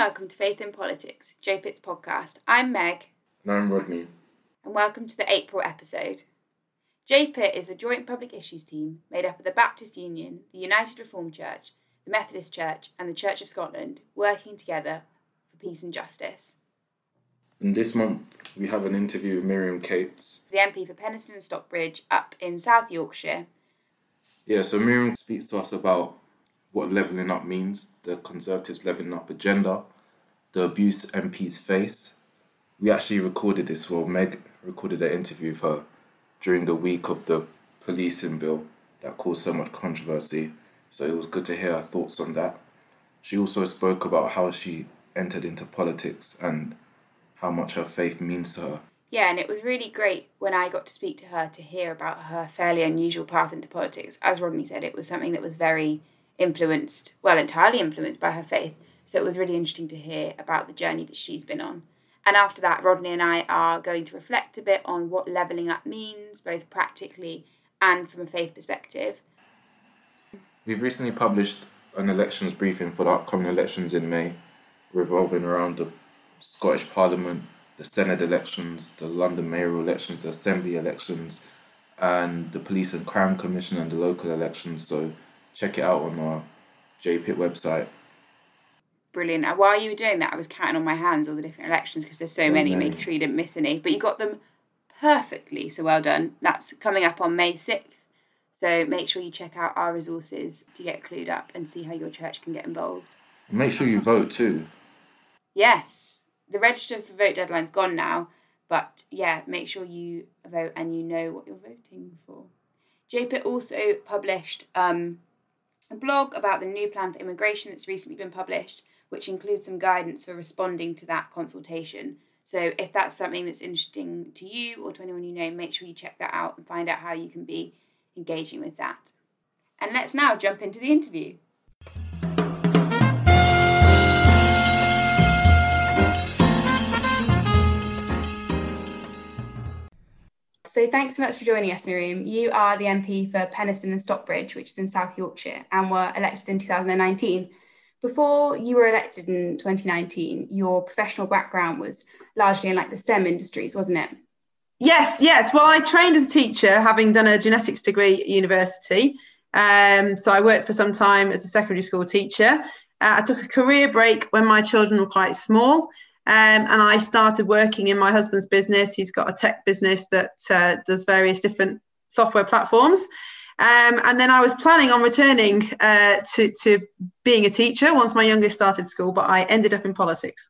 Welcome to Faith in Politics, JPIT's podcast. I'm Meg. And I'm Rodney. And welcome to the April episode. JPIT is a joint public issues team made up of the Baptist Union, the United Reformed Church, the Methodist Church, and the Church of Scotland, working together for peace and justice. And this month we have an interview with Miriam Cates, the MP for Penistone and Stocksbridge up in South Yorkshire. Yeah, so Miriam speaks to us about what levelling up means, the Conservatives' levelling up agenda, the abuse MPs face. We actually recorded this, well, Meg recorded an interview with her during the week of the policing bill that caused so much controversy. So it was good to hear her thoughts on that. She also spoke about how she entered into politics and how much her faith means to her. Yeah, and it was really great when I got to speak to her to hear about her fairly unusual path into politics. As Rodney said, it was something that was very influenced, well, entirely influenced by her faith. So it was really interesting to hear about the journey that she's been on. And after that, Rodney and I are going to reflect a bit on what levelling up means, both practically and from a faith perspective. We've recently published an elections briefing for the upcoming elections in May, revolving around the Scottish Parliament, the Senedd elections, the London mayoral elections, the Assembly elections, and the Police and Crime Commission and the local elections. So check it out on our JPIT website. Brilliant. And while you were doing that, I was counting on my hands all the different elections because there's so, many, many, making sure you didn't miss any. But you got them perfectly, so well done. That's coming up on May 6th. So make sure you check out our resources to get clued up and see how your church can get involved. Make sure you vote too. Yes. The register for vote deadline's gone now, but yeah, make sure you vote and you know what you're voting for. JPIT also published um, a blog about the new plan for immigration that's recently been published, which includes some guidance for responding to that consultation. So, if that's something that's interesting to you or to anyone you know, make sure you check that out and find out how you can be engaging with that. And let's now jump into the interview. So thanks so much for joining us, Miriam. You are the MP for Penistone and Stocksbridge, which is in South Yorkshire, and were elected in 2019. Before you were elected in 2019, your professional background was largely in like the STEM industries, wasn't it? Yes, yes. Well, I trained as a teacher, having done a genetics degree at university. Um, so I worked for some time as a secondary school teacher. Uh, I took a career break when my children were quite small. Um, and I started working in my husband's business. He's got a tech business that uh, does various different software platforms. Um, and then I was planning on returning uh, to, to being a teacher once my youngest started school, but I ended up in politics.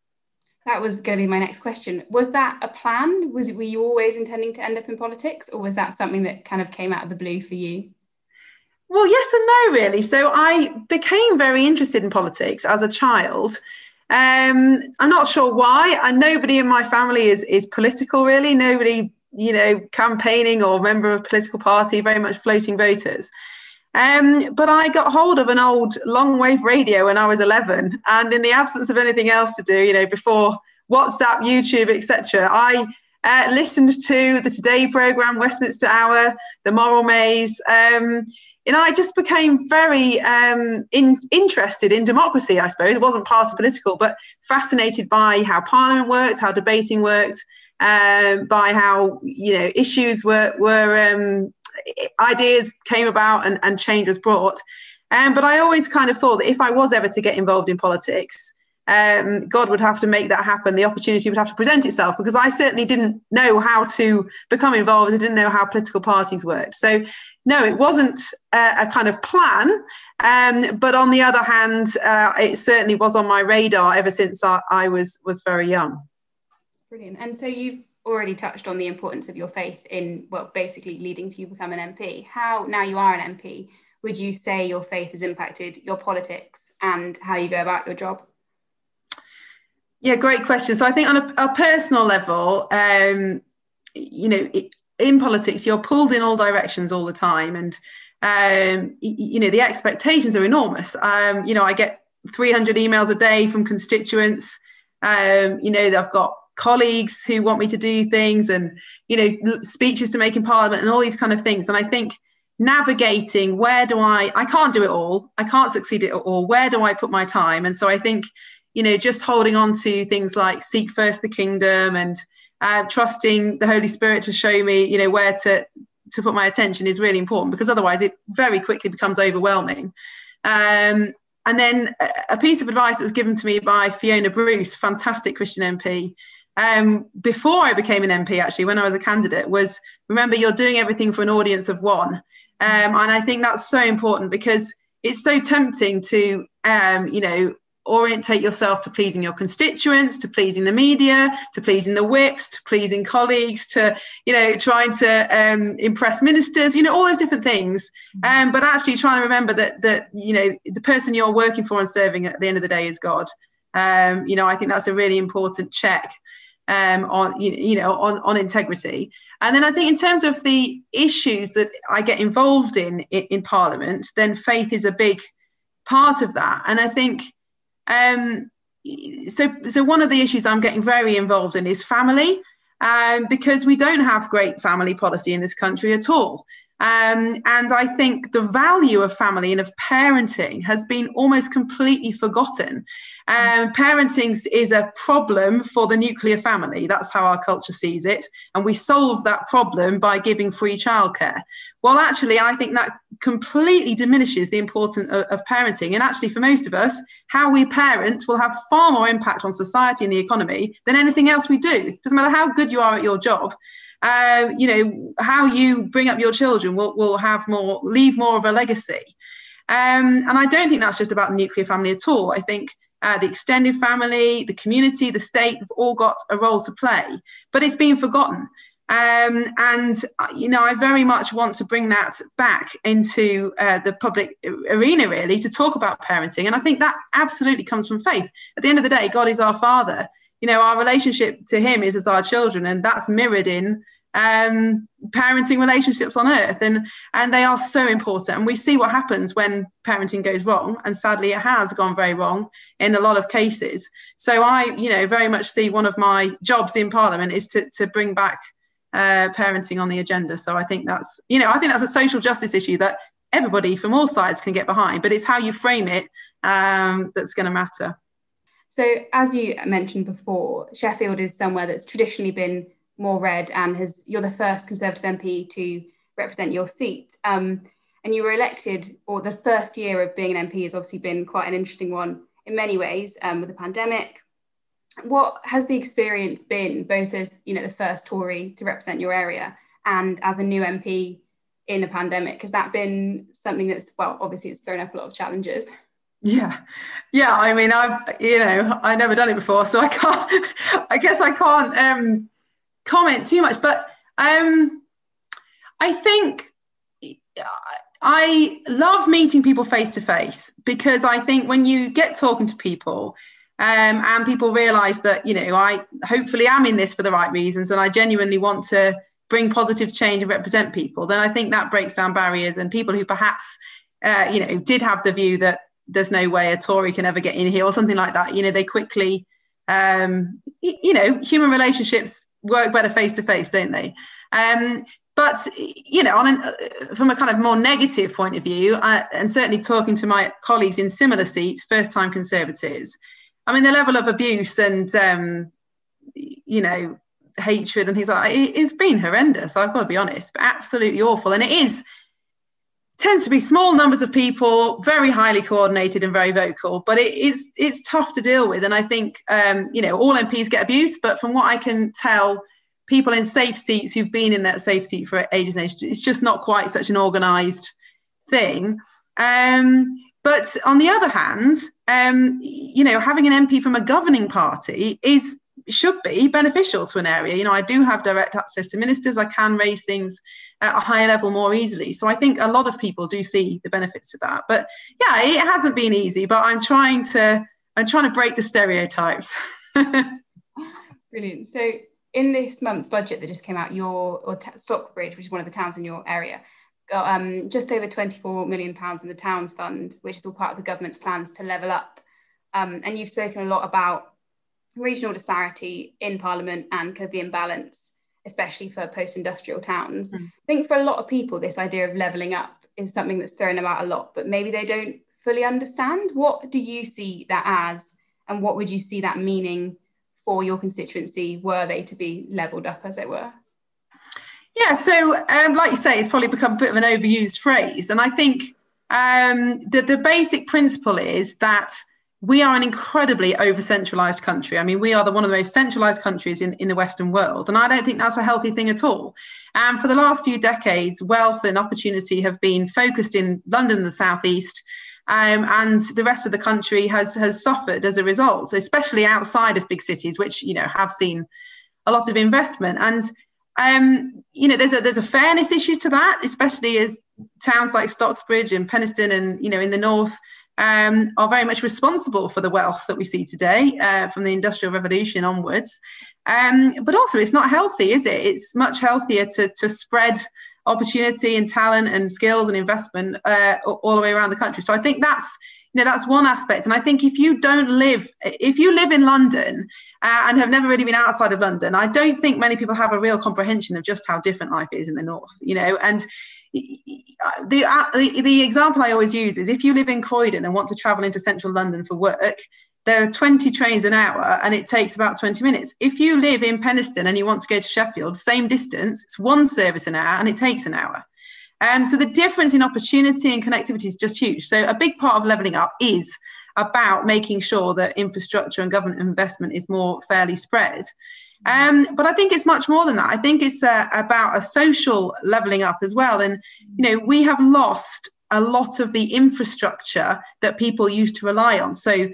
That was going to be my next question. Was that a plan? Was were you always intending to end up in politics, or was that something that kind of came out of the blue for you? Well, yes and no, really. So I became very interested in politics as a child. Um, I'm not sure why. And nobody in my family is is political really. Nobody, you know, campaigning or member of political party. Very much floating voters. Um, but I got hold of an old long wave radio when I was 11, and in the absence of anything else to do, you know, before WhatsApp, YouTube, etc., I uh, listened to the Today program, Westminster Hour, The Moral Maze. Um, and I just became very um, in, interested in democracy, I suppose. It wasn't part of political, but fascinated by how Parliament worked, how debating worked, um, by how you know issues were were um, ideas came about and, and change was brought. Um, but I always kind of thought that if I was ever to get involved in politics, um, God would have to make that happen. The opportunity would have to present itself because I certainly didn't know how to become involved. I didn't know how political parties worked. So, no, it wasn't a, a kind of plan. Um, but on the other hand, uh, it certainly was on my radar ever since I, I was was very young. Brilliant. And so you've already touched on the importance of your faith in well, basically leading to you become an MP. How now you are an MP? Would you say your faith has impacted your politics and how you go about your job? Yeah, great question. So I think on a, a personal level, um, you know, it, in politics, you're pulled in all directions all the time, and um, you know the expectations are enormous. Um, you know, I get 300 emails a day from constituents. Um, you know, I've got colleagues who want me to do things, and you know, speeches to make in Parliament, and all these kind of things. And I think navigating where do I I can't do it all. I can't succeed at it all. Where do I put my time? And so I think you know, just holding on to things like seek first the kingdom and uh, trusting the Holy Spirit to show me, you know, where to to put my attention is really important because otherwise it very quickly becomes overwhelming. Um, and then a piece of advice that was given to me by Fiona Bruce, fantastic Christian MP, um, before I became an MP, actually, when I was a candidate, was remember you're doing everything for an audience of one. Um, and I think that's so important because it's so tempting to, um, you know, orientate yourself to pleasing your constituents, to pleasing the media, to pleasing the whips, to pleasing colleagues, to you know trying to um, impress ministers, you know all those different things. Mm-hmm. Um, but actually trying to remember that that you know the person you're working for and serving at the end of the day is God. Um, you know I think that's a really important check um, on you know on on integrity. And then I think in terms of the issues that I get involved in in, in Parliament, then faith is a big part of that. And I think um, so, so one of the issues I'm getting very involved in is family, um, because we don't have great family policy in this country at all. Um, and I think the value of family and of parenting has been almost completely forgotten. Um, parenting is a problem for the nuclear family. That's how our culture sees it. And we solve that problem by giving free childcare. Well, actually, I think that completely diminishes the importance of, of parenting. And actually, for most of us, how we parent will have far more impact on society and the economy than anything else we do. Doesn't matter how good you are at your job uh, you know, how you bring up your children will, will have more, leave more of a legacy. Um, and I don't think that's just about the nuclear family at all. I think uh, the extended family, the community, the state have all got a role to play, but it's been forgotten. Um, and uh, you know, I very much want to bring that back into uh, the public arena, really, to talk about parenting. And I think that absolutely comes from faith. At the end of the day, God is our Father, you know our relationship to him is as our children and that's mirrored in um, parenting relationships on earth. And and they are so important. And we see what happens when parenting goes wrong and sadly it has gone very wrong in a lot of cases. So i you know very much see one of my jobs in parliament is to, to bring back uh, parenting on the agenda. So i think that's you know i think that's a social justice issue that everybody from all sides can get behind but it's how you frame it um, that's going to matter so, as you mentioned before, Sheffield is somewhere that's traditionally been more red, and has you're the first Conservative MP to represent your seat. Um, and you were elected, or the first year of being an MP has obviously been quite an interesting one in many ways um, with the pandemic. What has the experience been, both as you know the first Tory to represent your area and as a new MP in a pandemic? Has that been something that's well, obviously it's thrown up a lot of challenges. Yeah, yeah. I mean, I've you know I've never done it before, so I can't. I guess I can't um, comment too much. But um, I think I love meeting people face to face because I think when you get talking to people. Um, and people realize that you know I hopefully am in this for the right reasons, and I genuinely want to bring positive change and represent people. Then I think that breaks down barriers, and people who perhaps uh, you know did have the view that there's no way a Tory can ever get in here or something like that. You know, they quickly, um, you know, human relationships work better face to face, don't they? Um, but you know, on an, uh, from a kind of more negative point of view, I, and certainly talking to my colleagues in similar seats, first-time Conservatives, I mean, the level of abuse and um, you know hatred and things like that, it, it's been horrendous. I've got to be honest, but absolutely awful, and it is tends to be small numbers of people, very highly coordinated and very vocal. But it, it's it's tough to deal with, and I think um, you know all MPs get abused. But from what I can tell, people in safe seats who've been in that safe seat for ages and ages, it's just not quite such an organised thing. Um, but on the other hand, um, you know, having an MP from a governing party is should be beneficial to an area. You know, I do have direct access to ministers. I can raise things at a higher level more easily. So I think a lot of people do see the benefits of that. But yeah, it hasn't been easy. But I'm trying to I'm trying to break the stereotypes. Brilliant. So in this month's budget that just came out, your or t- Stocksbridge, which is one of the towns in your area, got um, just over 24 million pounds in the towns fund, which is all part of the government's plans to level up. Um, and you've spoken a lot about regional disparity in Parliament and kind of the imbalance, especially for post industrial towns. Mm. I think for a lot of people, this idea of levelling up is something that's thrown about a lot, but maybe they don't fully understand. What do you see that as? and what would you see that meaning for your constituency were they to be levelled up, as it were? Yeah, so um, like you say, it's probably become a bit of an overused phrase. And I think um, the, the basic principle is that we are an incredibly over centralized country. I mean, we are the, one of the most centralized countries in, in the Western world. And I don't think that's a healthy thing at all. And for the last few decades, wealth and opportunity have been focused in London, the Southeast, um, and the rest of the country has has suffered as a result, especially outside of big cities, which you know have seen a lot of investment. And um, you know, there's a there's a fairness issue to that, especially as towns like Stocksbridge and Penistone, and you know, in the north. Um, are very much responsible for the wealth that we see today uh, from the Industrial Revolution onwards. Um, but also, it's not healthy, is it? It's much healthier to, to spread opportunity and talent and skills and investment uh, all the way around the country. So I think that's you know that's one aspect and i think if you don't live if you live in london uh, and have never really been outside of london i don't think many people have a real comprehension of just how different life is in the north you know and the, uh, the, the example i always use is if you live in croydon and want to travel into central london for work there are 20 trains an hour and it takes about 20 minutes. If you live in Penistone and you want to go to Sheffield, same distance, it's one service an hour and it takes an hour. And um, so the difference in opportunity and connectivity is just huge. So a big part of levelling up is about making sure that infrastructure and government investment is more fairly spread. Um, but I think it's much more than that. I think it's uh, about a social levelling up as well. And, you know, we have lost a lot of the infrastructure that people used to rely on. So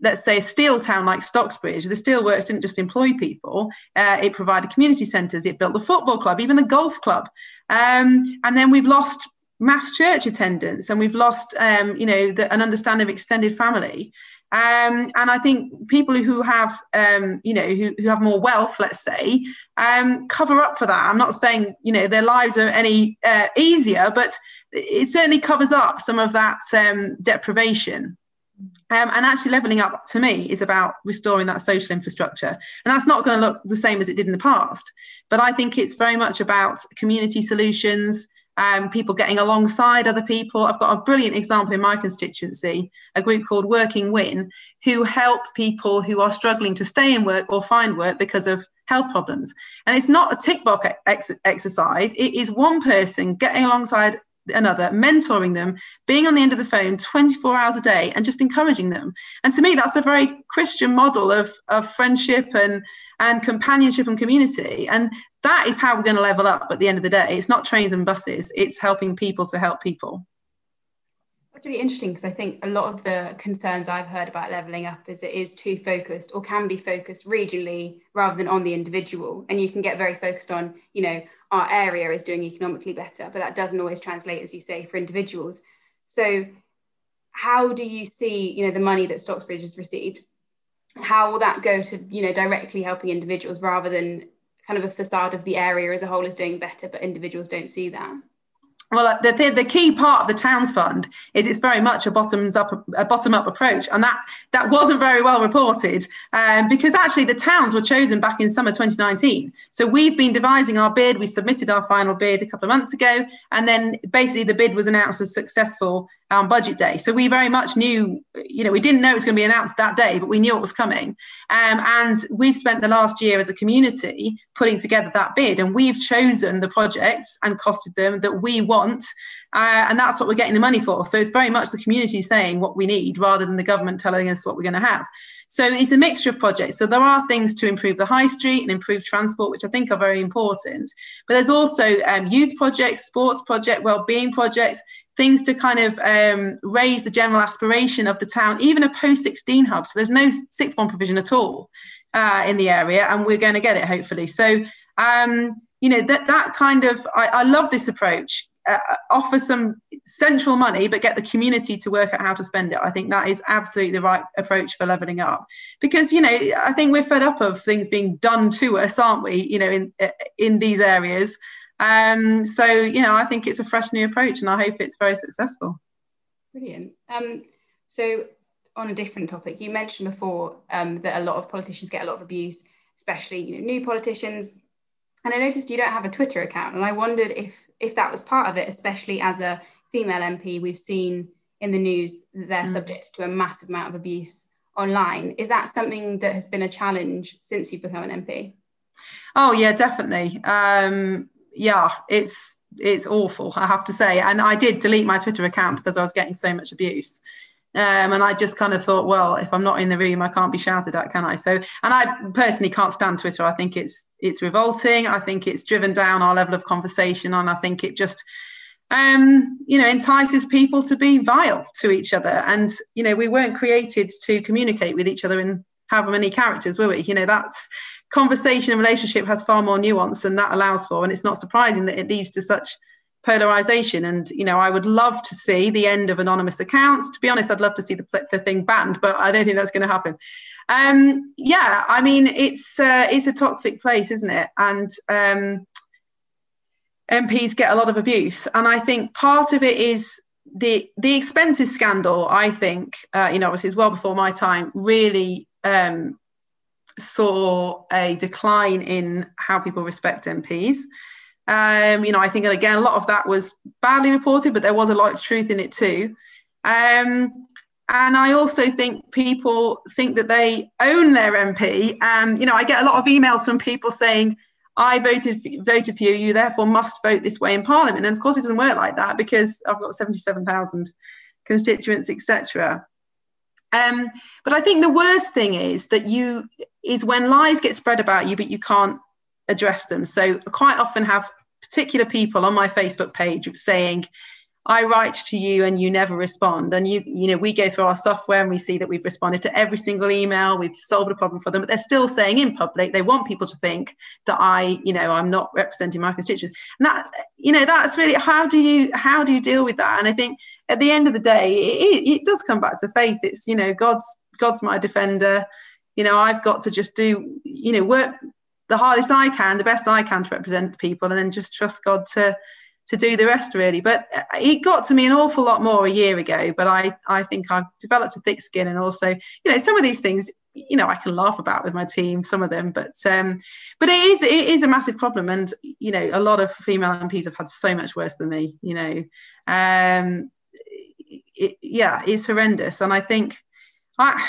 let's say a steel town like Stocksbridge, the steelworks didn't just employ people, uh, it provided community centres, it built the football club, even the golf club. Um, and then we've lost mass church attendance and we've lost, um, you know, the, an understanding of extended family. Um, and I think people who have, um, you know, who, who have more wealth, let's say, um, cover up for that. I'm not saying, you know, their lives are any uh, easier, but it certainly covers up some of that um, deprivation. Um, and actually, levelling up to me is about restoring that social infrastructure. And that's not going to look the same as it did in the past. But I think it's very much about community solutions, um, people getting alongside other people. I've got a brilliant example in my constituency, a group called Working Win, who help people who are struggling to stay in work or find work because of health problems. And it's not a tick box ex- exercise, it is one person getting alongside another, mentoring them, being on the end of the phone 24 hours a day and just encouraging them. And to me, that's a very Christian model of, of friendship and, and companionship and community. And that is how we're going to level up at the end of the day. It's not trains and buses, it's helping people to help people. That's really interesting because I think a lot of the concerns I've heard about levelling up is it is too focused or can be focused regionally rather than on the individual. And you can get very focused on, you know, our area is doing economically better, but that doesn't always translate, as you say, for individuals. So, how do you see, you know, the money that Stocksbridge has received? How will that go to, you know, directly helping individuals rather than kind of a facade of the area as a whole is doing better, but individuals don't see that? Well, the, the, the, key part of the towns fund is it's very much a bottoms up a bottom up approach, and that that wasn't very well reported um, because actually the towns were chosen back in summer 2019. So we've been devising our bid. We submitted our final bid a couple of months ago, and then basically the bid was announced as successful on budget day. So we very much knew, you know, we didn't know it was going to be announced that day, but we knew it was coming. Um, and we've spent the last year as a community putting together that bid, and we've chosen the projects and costed them that we want. Uh, and that's what we're getting the money for. So it's very much the community saying what we need rather than the government telling us what we're going to have. So it's a mixture of projects. So there are things to improve the high street and improve transport, which I think are very important. But there's also um, youth projects, sports project, well-being projects, things to kind of um, raise the general aspiration of the town, even a post 16 hub. So there's no sixth form provision at all uh, in the area, and we're going to get it hopefully. So, um, you know, that, that kind of, I, I love this approach. Uh, offer some central money, but get the community to work out how to spend it. I think that is absolutely the right approach for leveling up. Because you know, I think we're fed up of things being done to us, aren't we? You know, in in these areas. Um, so, you know, I think it's a fresh new approach and I hope it's very successful. Brilliant. Um, so, on a different topic, you mentioned before um, that a lot of politicians get a lot of abuse, especially you know new politicians. And I noticed you don't have a Twitter account, and I wondered if if that was part of it, especially as a female MP. We've seen in the news that they're mm. subject to a massive amount of abuse online. Is that something that has been a challenge since you've become an MP? Oh yeah, definitely. Um, yeah, it's it's awful, I have to say. And I did delete my Twitter account because I was getting so much abuse. Um, and I just kind of thought, well, if I'm not in the room, I can't be shouted at, can I? So, and I personally can't stand Twitter. I think it's it's revolting. I think it's driven down our level of conversation, and I think it just, um, you know, entices people to be vile to each other. And you know, we weren't created to communicate with each other in however many characters, were we? You know, that's conversation and relationship has far more nuance than that allows for, and it's not surprising that it leads to such polarization. And you know i would love to see the end of anonymous accounts. To be honest i'd love to see the, the thing banned but i don't think that's going to happen. Um yeah i mean it's uh, it's a toxic place isn't it? And um mps get a lot of abuse. And i think part of it is the the expenses scandal i think uh, you know obviously it's well before my time really um saw a decline in how people respect mps um, you know, I think again a lot of that was badly reported, but there was a lot of truth in it too. Um, and I also think people think that they own their MP. And you know, I get a lot of emails from people saying, "I voted voted for you, you therefore must vote this way in Parliament." And of course, it doesn't work like that because I've got seventy-seven thousand constituents, etc. Um, but I think the worst thing is that you is when lies get spread about you, but you can't address them. So I quite often have particular people on my Facebook page saying, I write to you and you never respond. And you, you know, we go through our software and we see that we've responded to every single email, we've solved a problem for them, but they're still saying in public they want people to think that I, you know, I'm not representing my constituents. And that, you know, that's really how do you how do you deal with that? And I think at the end of the day, it, it does come back to faith. It's you know, God's God's my defender. You know, I've got to just do, you know, work the hardest I can, the best I can to represent people, and then just trust God to to do the rest really. But it got to me an awful lot more a year ago. But I I think I've developed a thick skin, and also you know some of these things you know I can laugh about with my team, some of them, but um, but it is it is a massive problem, and you know a lot of female MPs have had so much worse than me. You know, um, it, yeah, it's horrendous, and I think I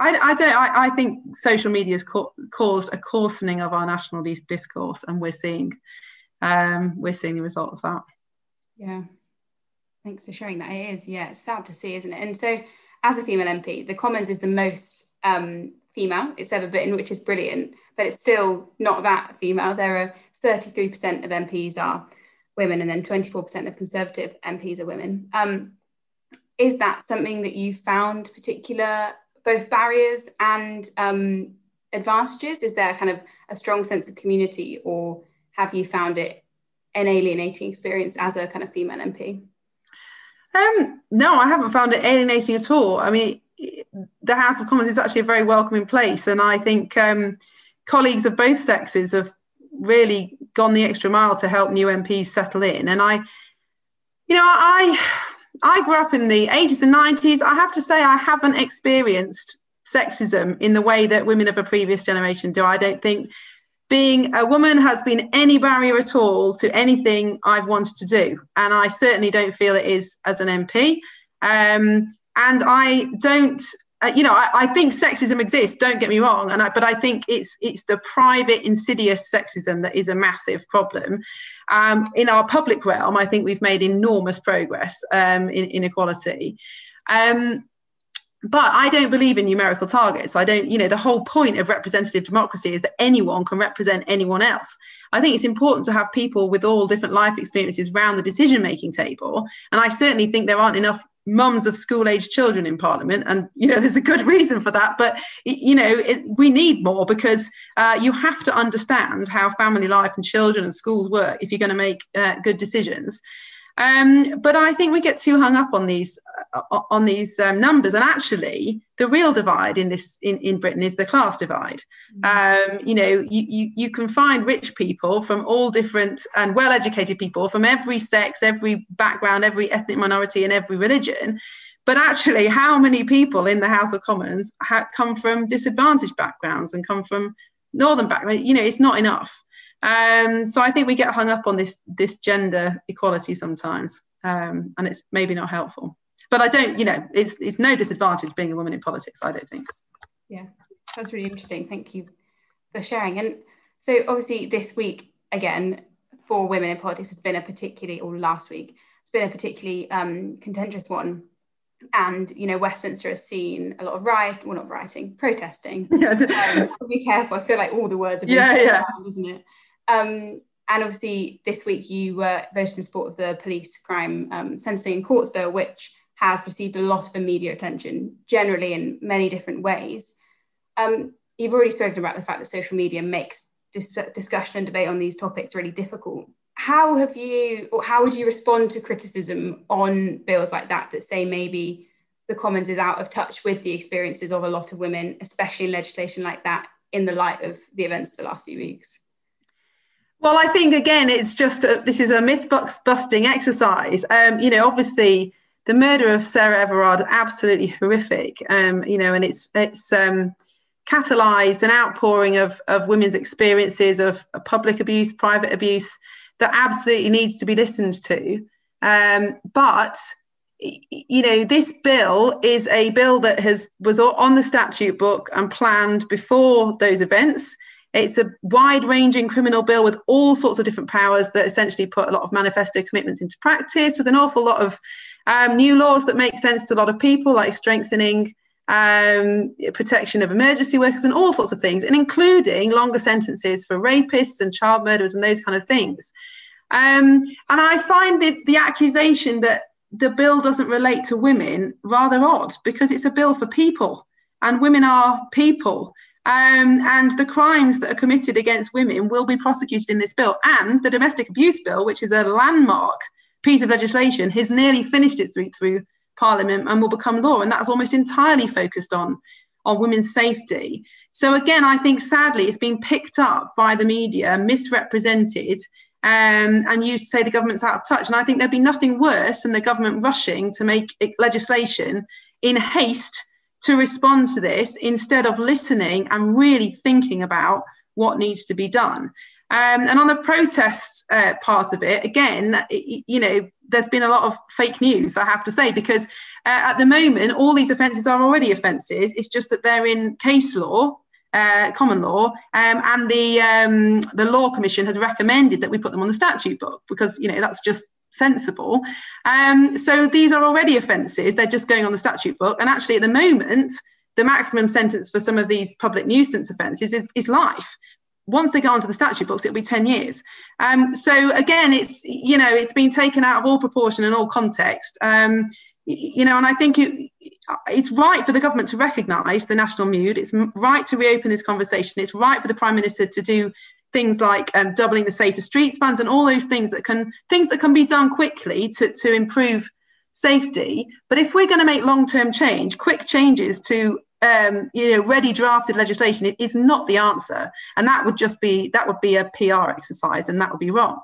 I, I don't. I, I, think social media has co- caused a coarsening of our national discourse, and we're seeing, um, we're seeing the result of that. Yeah, thanks for sharing that. It is, yeah, it's sad to see, isn't it? And so, as a female MP, the Commons is the most um, female it's ever been, which is brilliant. But it's still not that female. There are 33% of MPs are women, and then 24% of Conservative MPs are women. Um, is that something that you found particular both barriers and um, advantages? Is there kind of a strong sense of community, or have you found it an alienating experience as a kind of female MP? Um, no, I haven't found it alienating at all. I mean, the House of Commons is actually a very welcoming place, and I think um, colleagues of both sexes have really gone the extra mile to help new MPs settle in. And I, you know, I I grew up in the 80s and 90s. I have to say, I haven't experienced sexism in the way that women of a previous generation do. I don't think being a woman has been any barrier at all to anything I've wanted to do. And I certainly don't feel it is as an MP. Um, and I don't uh, you know, I, I, think sexism exists. Don't get me wrong, and I, but I think it's it's the private, insidious sexism that is a massive problem. Um, in our public realm, I think we've made enormous progress um, in inequality. Um, but I don't believe in numerical targets. I don't, you know, the whole point of representative democracy is that anyone can represent anyone else. I think it's important to have people with all different life experiences around the decision making table. And I certainly think there aren't enough mums of school age children in parliament and you know there's a good reason for that but you know it, we need more because uh, you have to understand how family life and children and schools work if you're going to make uh, good decisions um, but I think we get too hung up on these uh, on these um, numbers, and actually, the real divide in this in, in Britain is the class divide. Mm. Um, you know, you, you you can find rich people from all different and well-educated people from every sex, every background, every ethnic minority, and every religion. But actually, how many people in the House of Commons ha- come from disadvantaged backgrounds and come from northern background? You know, it's not enough. Um, so I think we get hung up on this this gender equality sometimes, um, and it's maybe not helpful. but I don't, you know, it's it's no disadvantage being a woman in politics. I don't think. Yeah, that's really interesting. Thank you for sharing. And so, obviously, this week again for women in politics has been a particularly, or last week, it's been a particularly um, contentious one. And you know, Westminster has seen a lot of riot, well, not rioting, protesting. Yeah. Um, be careful. I feel like all the words are being yeah, yeah, around, isn't it? Um, and obviously, this week you were voted in support of the police crime um, sentencing and courts bill, which has received a lot of media attention, generally in many different ways. Um, you've already spoken about the fact that social media makes dis- discussion and debate on these topics really difficult. How have you, or how would you respond to criticism on bills like that that say maybe the Commons is out of touch with the experiences of a lot of women, especially in legislation like that, in the light of the events of the last few weeks? Well, I think again, it's just a, this is a myth busting exercise. Um, you know, obviously, the murder of Sarah Everard absolutely horrific. Um, you know, and it's it's um, catalysed an outpouring of of women's experiences of, of, public abuse, private abuse that absolutely needs to be listened to. Um, but you know, this bill is a bill that has was on the statute book and planned before those events. It's a wide ranging criminal bill with all sorts of different powers that essentially put a lot of manifesto commitments into practice with an awful lot of um, new laws that make sense to a lot of people, like strengthening um, protection of emergency workers and all sorts of things, and including longer sentences for rapists and child murderers and those kind of things. Um, and I find the, the accusation that the bill doesn't relate to women rather odd because it's a bill for people and women are people um, and the crimes that are committed against women will be prosecuted in this bill. And the domestic abuse bill, which is a landmark piece of legislation, has nearly finished its route through Parliament and will become law. And that's almost entirely focused on, on women's safety. So, again, I think sadly it's been picked up by the media, misrepresented. Um, and used to say the government's out of touch. And I think there'd be nothing worse than the government rushing to make legislation in haste to respond to this instead of listening and really thinking about what needs to be done. Um, and on the protest uh, part of it, again, it, you know, there's been a lot of fake news, I have to say, because uh, at the moment, all these offences are already offences. It's just that they're in case law, uh, common law, um, and the um, the law commission has recommended that we put them on the statute book because you know that's just sensible. Um, so these are already offences, they're just going on the statute book. And actually, at the moment, the maximum sentence for some of these public nuisance offences is, is life. Once they go onto the statute books, it'll be 10 years. Um, so again, it's, you know, it's been taken out of all proportion and all context. Um, you know, and I think it, it's right for the government to recognise the national mood. It's right to reopen this conversation. It's right for the Prime Minister to do things like um, doubling the safer streets funds and all those things that can things that can be done quickly to, to improve safety. But if we're going to make long-term change quick changes to um, you know ready drafted legislation is not the answer. And that would just be that would be a pr exercise and that would be wrong.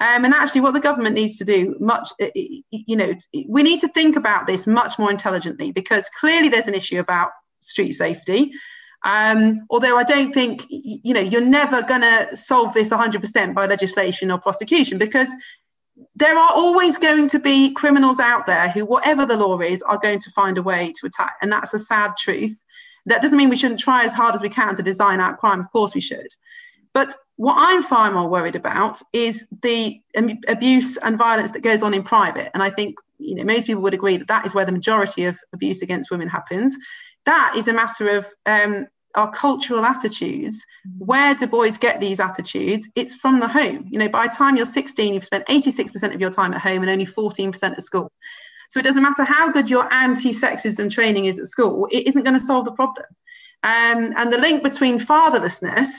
Um, and actually what the government needs to do much you know we need to think about this much more intelligently because clearly there's an issue about street safety um, although I don't think, you know, you're never going to solve this 100% by legislation or prosecution because there are always going to be criminals out there who, whatever the law is, are going to find a way to attack. And that's a sad truth. That doesn't mean we shouldn't try as hard as we can to design out crime. Of course, we should. But what I'm far more worried about is the abuse and violence that goes on in private. And I think you know most people would agree that that is where the majority of abuse against women happens that is a matter of um, our cultural attitudes. Where do boys get these attitudes? It's from the home. You know, by the time you're 16, you've spent 86% of your time at home and only 14% at school. So it doesn't matter how good your anti-sexism training is at school, it isn't going to solve the problem. Um, and the link between fatherlessness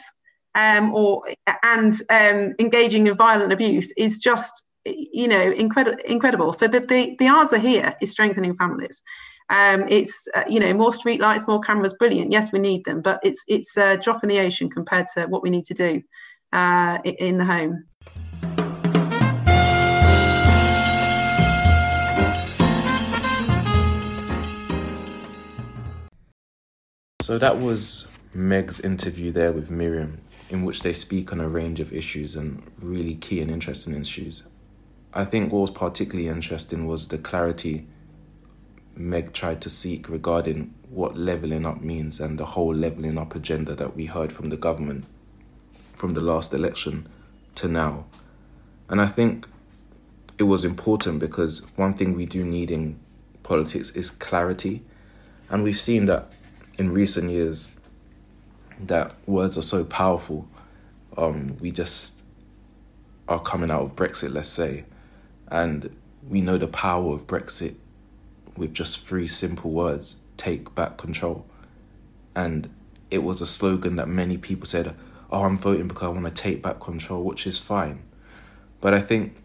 um, or and um, engaging in violent abuse is just you know incredible incredible so the, the the answer here is strengthening families um, it's uh, you know more street lights, more cameras, brilliant. Yes, we need them, but it's it's a drop in the ocean compared to what we need to do uh, in the home. So that was Meg's interview there with Miriam, in which they speak on a range of issues and really key and interesting issues. I think what was particularly interesting was the clarity Meg tried to seek regarding what levelling up means and the whole levelling up agenda that we heard from the government from the last election to now. And I think it was important because one thing we do need in politics is clarity. And we've seen that in recent years that words are so powerful. Um, we just are coming out of Brexit, let's say, and we know the power of Brexit with just three simple words take back control. And it was a slogan that many people said, Oh, I'm voting because I want to take back control, which is fine. But I think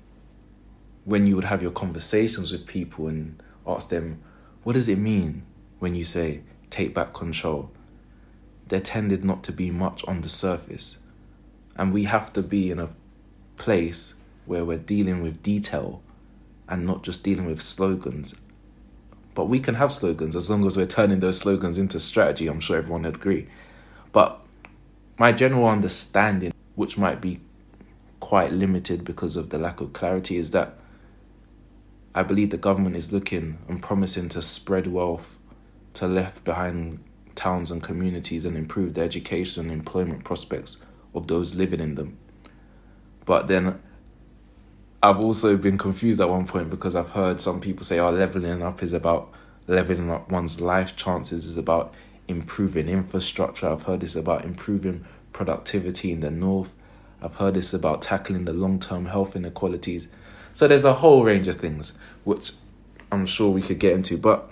when you would have your conversations with people and ask them, What does it mean when you say take back control? There tended not to be much on the surface. And we have to be in a place where we're dealing with detail and not just dealing with slogans. But we can have slogans as long as we're turning those slogans into strategy. I'm sure everyone would agree. But my general understanding, which might be quite limited because of the lack of clarity, is that I believe the government is looking and promising to spread wealth to left behind towns and communities and improve the education and employment prospects of those living in them. But then I've also been confused at one point because I've heard some people say, oh, leveling up is about leveling up one's life chances, is about improving infrastructure. I've heard this about improving productivity in the north. I've heard this about tackling the long term health inequalities. So there's a whole range of things which I'm sure we could get into. But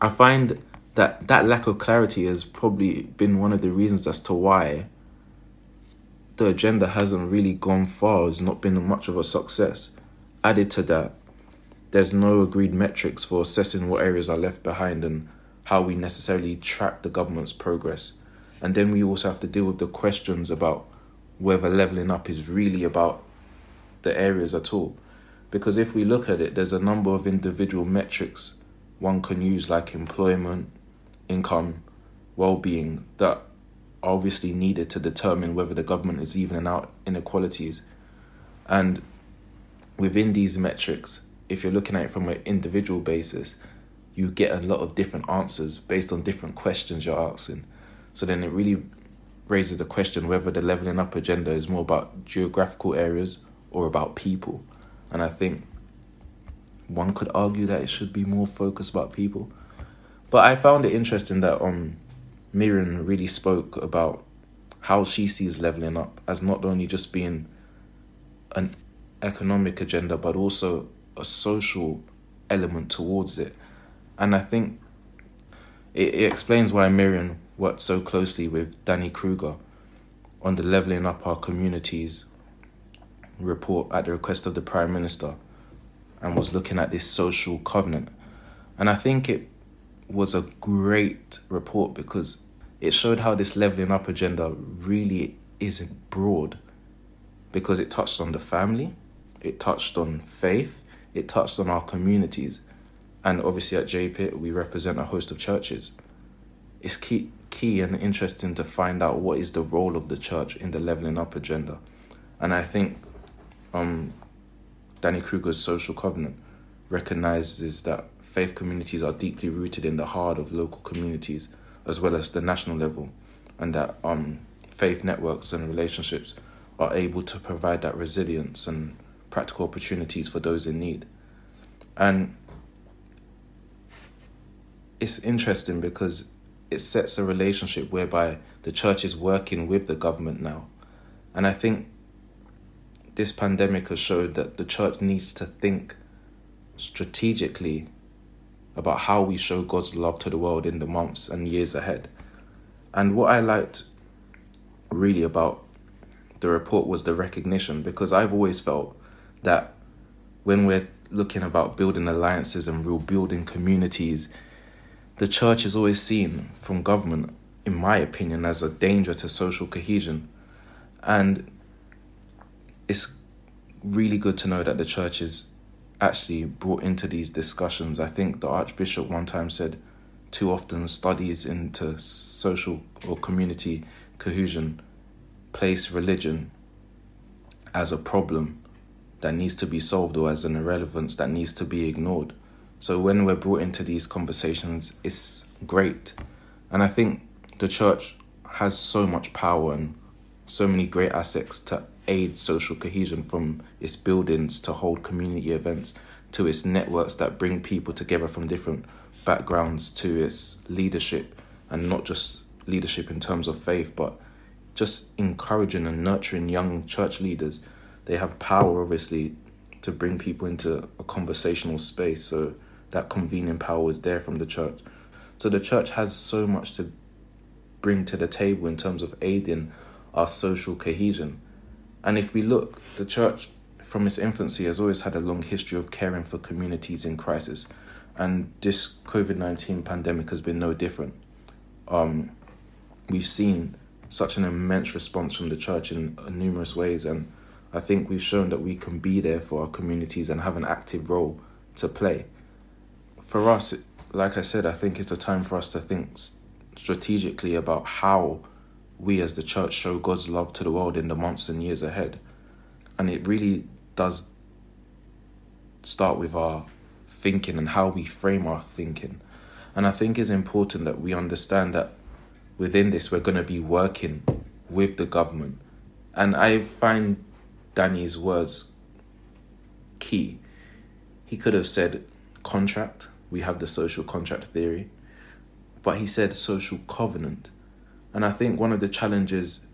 I find that that lack of clarity has probably been one of the reasons as to why the agenda hasn't really gone far, it's not been much of a success. Added to that, there's no agreed metrics for assessing what areas are left behind and how we necessarily track the government's progress. And then we also have to deal with the questions about whether levelling up is really about the areas at all. Because if we look at it, there's a number of individual metrics one can use, like employment, income, well being, that obviously needed to determine whether the government is evening out inequalities. And within these metrics, if you're looking at it from an individual basis, you get a lot of different answers based on different questions you're asking. So then it really raises the question whether the leveling up agenda is more about geographical areas or about people. And I think one could argue that it should be more focused about people. But I found it interesting that um Miriam really spoke about how she sees leveling up as not only just being an economic agenda but also a social element towards it. And I think it, it explains why Miriam worked so closely with Danny Kruger on the Leveling Up Our Communities report at the request of the Prime Minister and was looking at this social covenant. And I think it was a great report because it showed how this leveling up agenda really isn't broad because it touched on the family, it touched on faith, it touched on our communities, and obviously at JPIT we represent a host of churches. It's key, key and interesting to find out what is the role of the church in the leveling up agenda, and I think um, Danny Kruger's social covenant recognizes that faith communities are deeply rooted in the heart of local communities as well as the national level, and that um, faith networks and relationships are able to provide that resilience and practical opportunities for those in need. And it's interesting because it sets a relationship whereby the church is working with the government now. And I think this pandemic has showed that the church needs to think strategically about how we show God's love to the world in the months and years ahead. And what I liked really about the report was the recognition because I've always felt that when we're looking about building alliances and rebuilding communities, the church is always seen from government, in my opinion, as a danger to social cohesion. And it's really good to know that the church is actually brought into these discussions. I think the Archbishop one time said too often studies into social or community cohesion place religion as a problem that needs to be solved or as an irrelevance that needs to be ignored. So when we're brought into these conversations, it's great. And I think the church has so much power and so many great assets to aid social cohesion from its buildings to hold community events to its networks that bring people together from different backgrounds to its leadership. And not just leadership in terms of faith but just encouraging and nurturing young church leaders. They have power obviously to bring people into a conversational space. So that convening power is there from the church. So the church has so much to bring to the table in terms of aiding our social cohesion. And if we look, the church from its infancy has always had a long history of caring for communities in crisis. And this COVID 19 pandemic has been no different. Um, we've seen such an immense response from the church in numerous ways. And I think we've shown that we can be there for our communities and have an active role to play. For us, like I said, I think it's a time for us to think strategically about how we as the church show God's love to the world in the months and years ahead. And it really does start with our thinking and how we frame our thinking. And I think it's important that we understand that within this, we're going to be working with the government. And I find Danny's words key. He could have said contract, we have the social contract theory, but he said social covenant. And I think one of the challenges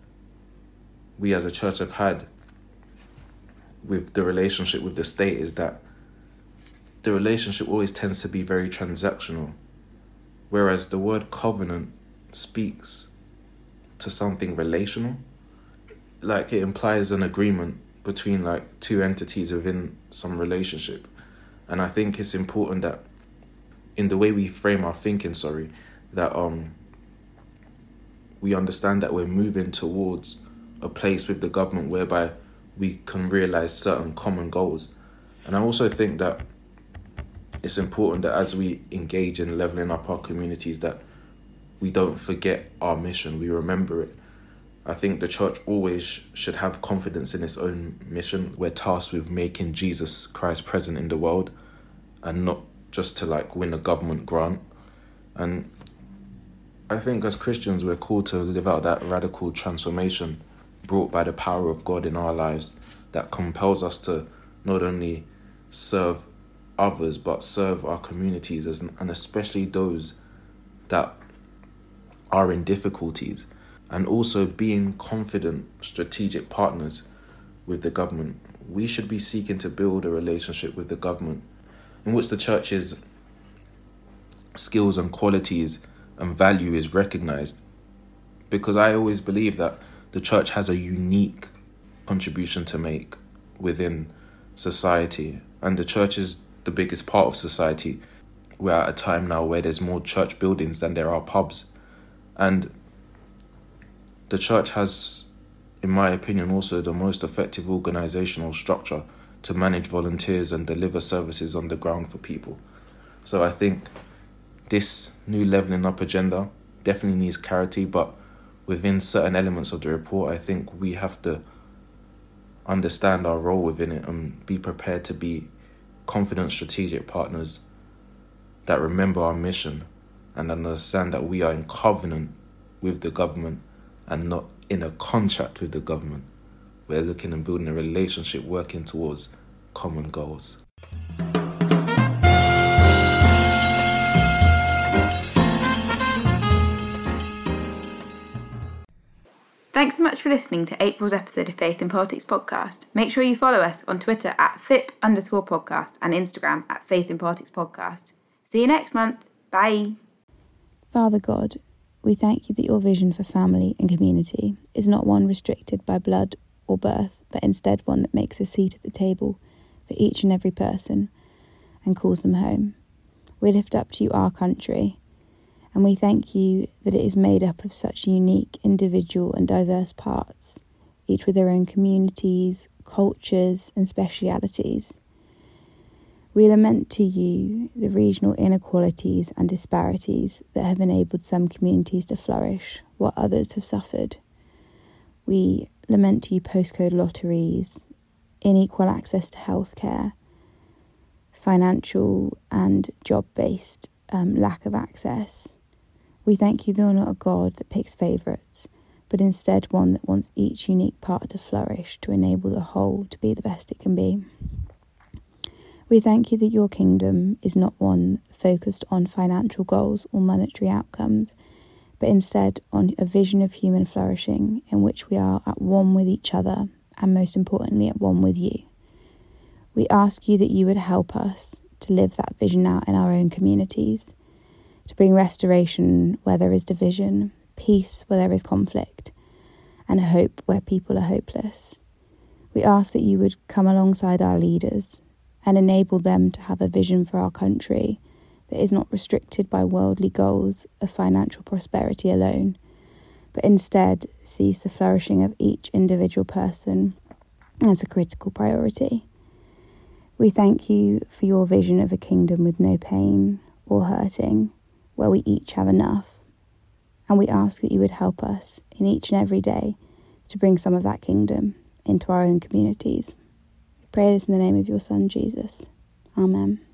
we as a church have had with the relationship with the state is that the relationship always tends to be very transactional. Whereas the word covenant speaks to something relational. Like it implies an agreement between like two entities within some relationship. And I think it's important that in the way we frame our thinking, sorry, that um we understand that we're moving towards a place with the government whereby we can realize certain common goals. And I also think that it's important that as we engage in leveling up our communities that we don't forget our mission, we remember it. I think the church always should have confidence in its own mission. We're tasked with making Jesus Christ present in the world and not just to like win a government grant. And I think as Christians, we're called to live out that radical transformation brought by the power of God in our lives that compels us to not only serve others but serve our communities as, and especially those that are in difficulties and also being confident strategic partners with the government. We should be seeking to build a relationship with the government in which the church's skills and qualities and value is recognized. Because I always believe that the church has a unique contribution to make within society, and the church is the biggest part of society. We're at a time now where there's more church buildings than there are pubs, and the church has, in my opinion, also the most effective organizational structure to manage volunteers and deliver services on the ground for people. So I think this new leveling up agenda definitely needs clarity, but within certain elements of the report, I think we have to understand our role within it and be prepared to be confident strategic partners that remember our mission and understand that we are in covenant with the government and not in a contract with the government. We're looking and building a relationship working towards common goals. Thanks so much for listening to April's episode of Faith in Politics podcast. Make sure you follow us on Twitter at FIP underscore podcast and Instagram at Faith in Politics podcast. See you next month. Bye. Father God, we thank you that your vision for family and community is not one restricted by blood or birth, but instead one that makes a seat at the table for each and every person and calls them home. We lift up to you our country and we thank you that it is made up of such unique, individual, and diverse parts, each with their own communities, cultures, and specialities. We lament to you the regional inequalities and disparities that have enabled some communities to flourish while others have suffered. We lament to you postcode lotteries, unequal access to healthcare, financial and job based um, lack of access. We thank you you're not a God that picks favourites, but instead one that wants each unique part to flourish to enable the whole to be the best it can be. We thank you that your kingdom is not one focused on financial goals or monetary outcomes, but instead on a vision of human flourishing in which we are at one with each other and most importantly at one with you. We ask you that you would help us to live that vision out in our own communities, to bring restoration where there is division, peace where there is conflict, and hope where people are hopeless. We ask that you would come alongside our leaders and enable them to have a vision for our country that is not restricted by worldly goals of financial prosperity alone, but instead sees the flourishing of each individual person as a critical priority. We thank you for your vision of a kingdom with no pain or hurting, where we each have enough. And we ask that you would help us in each and every day to bring some of that kingdom into our own communities. We pray this in the name of your Son, Jesus. Amen.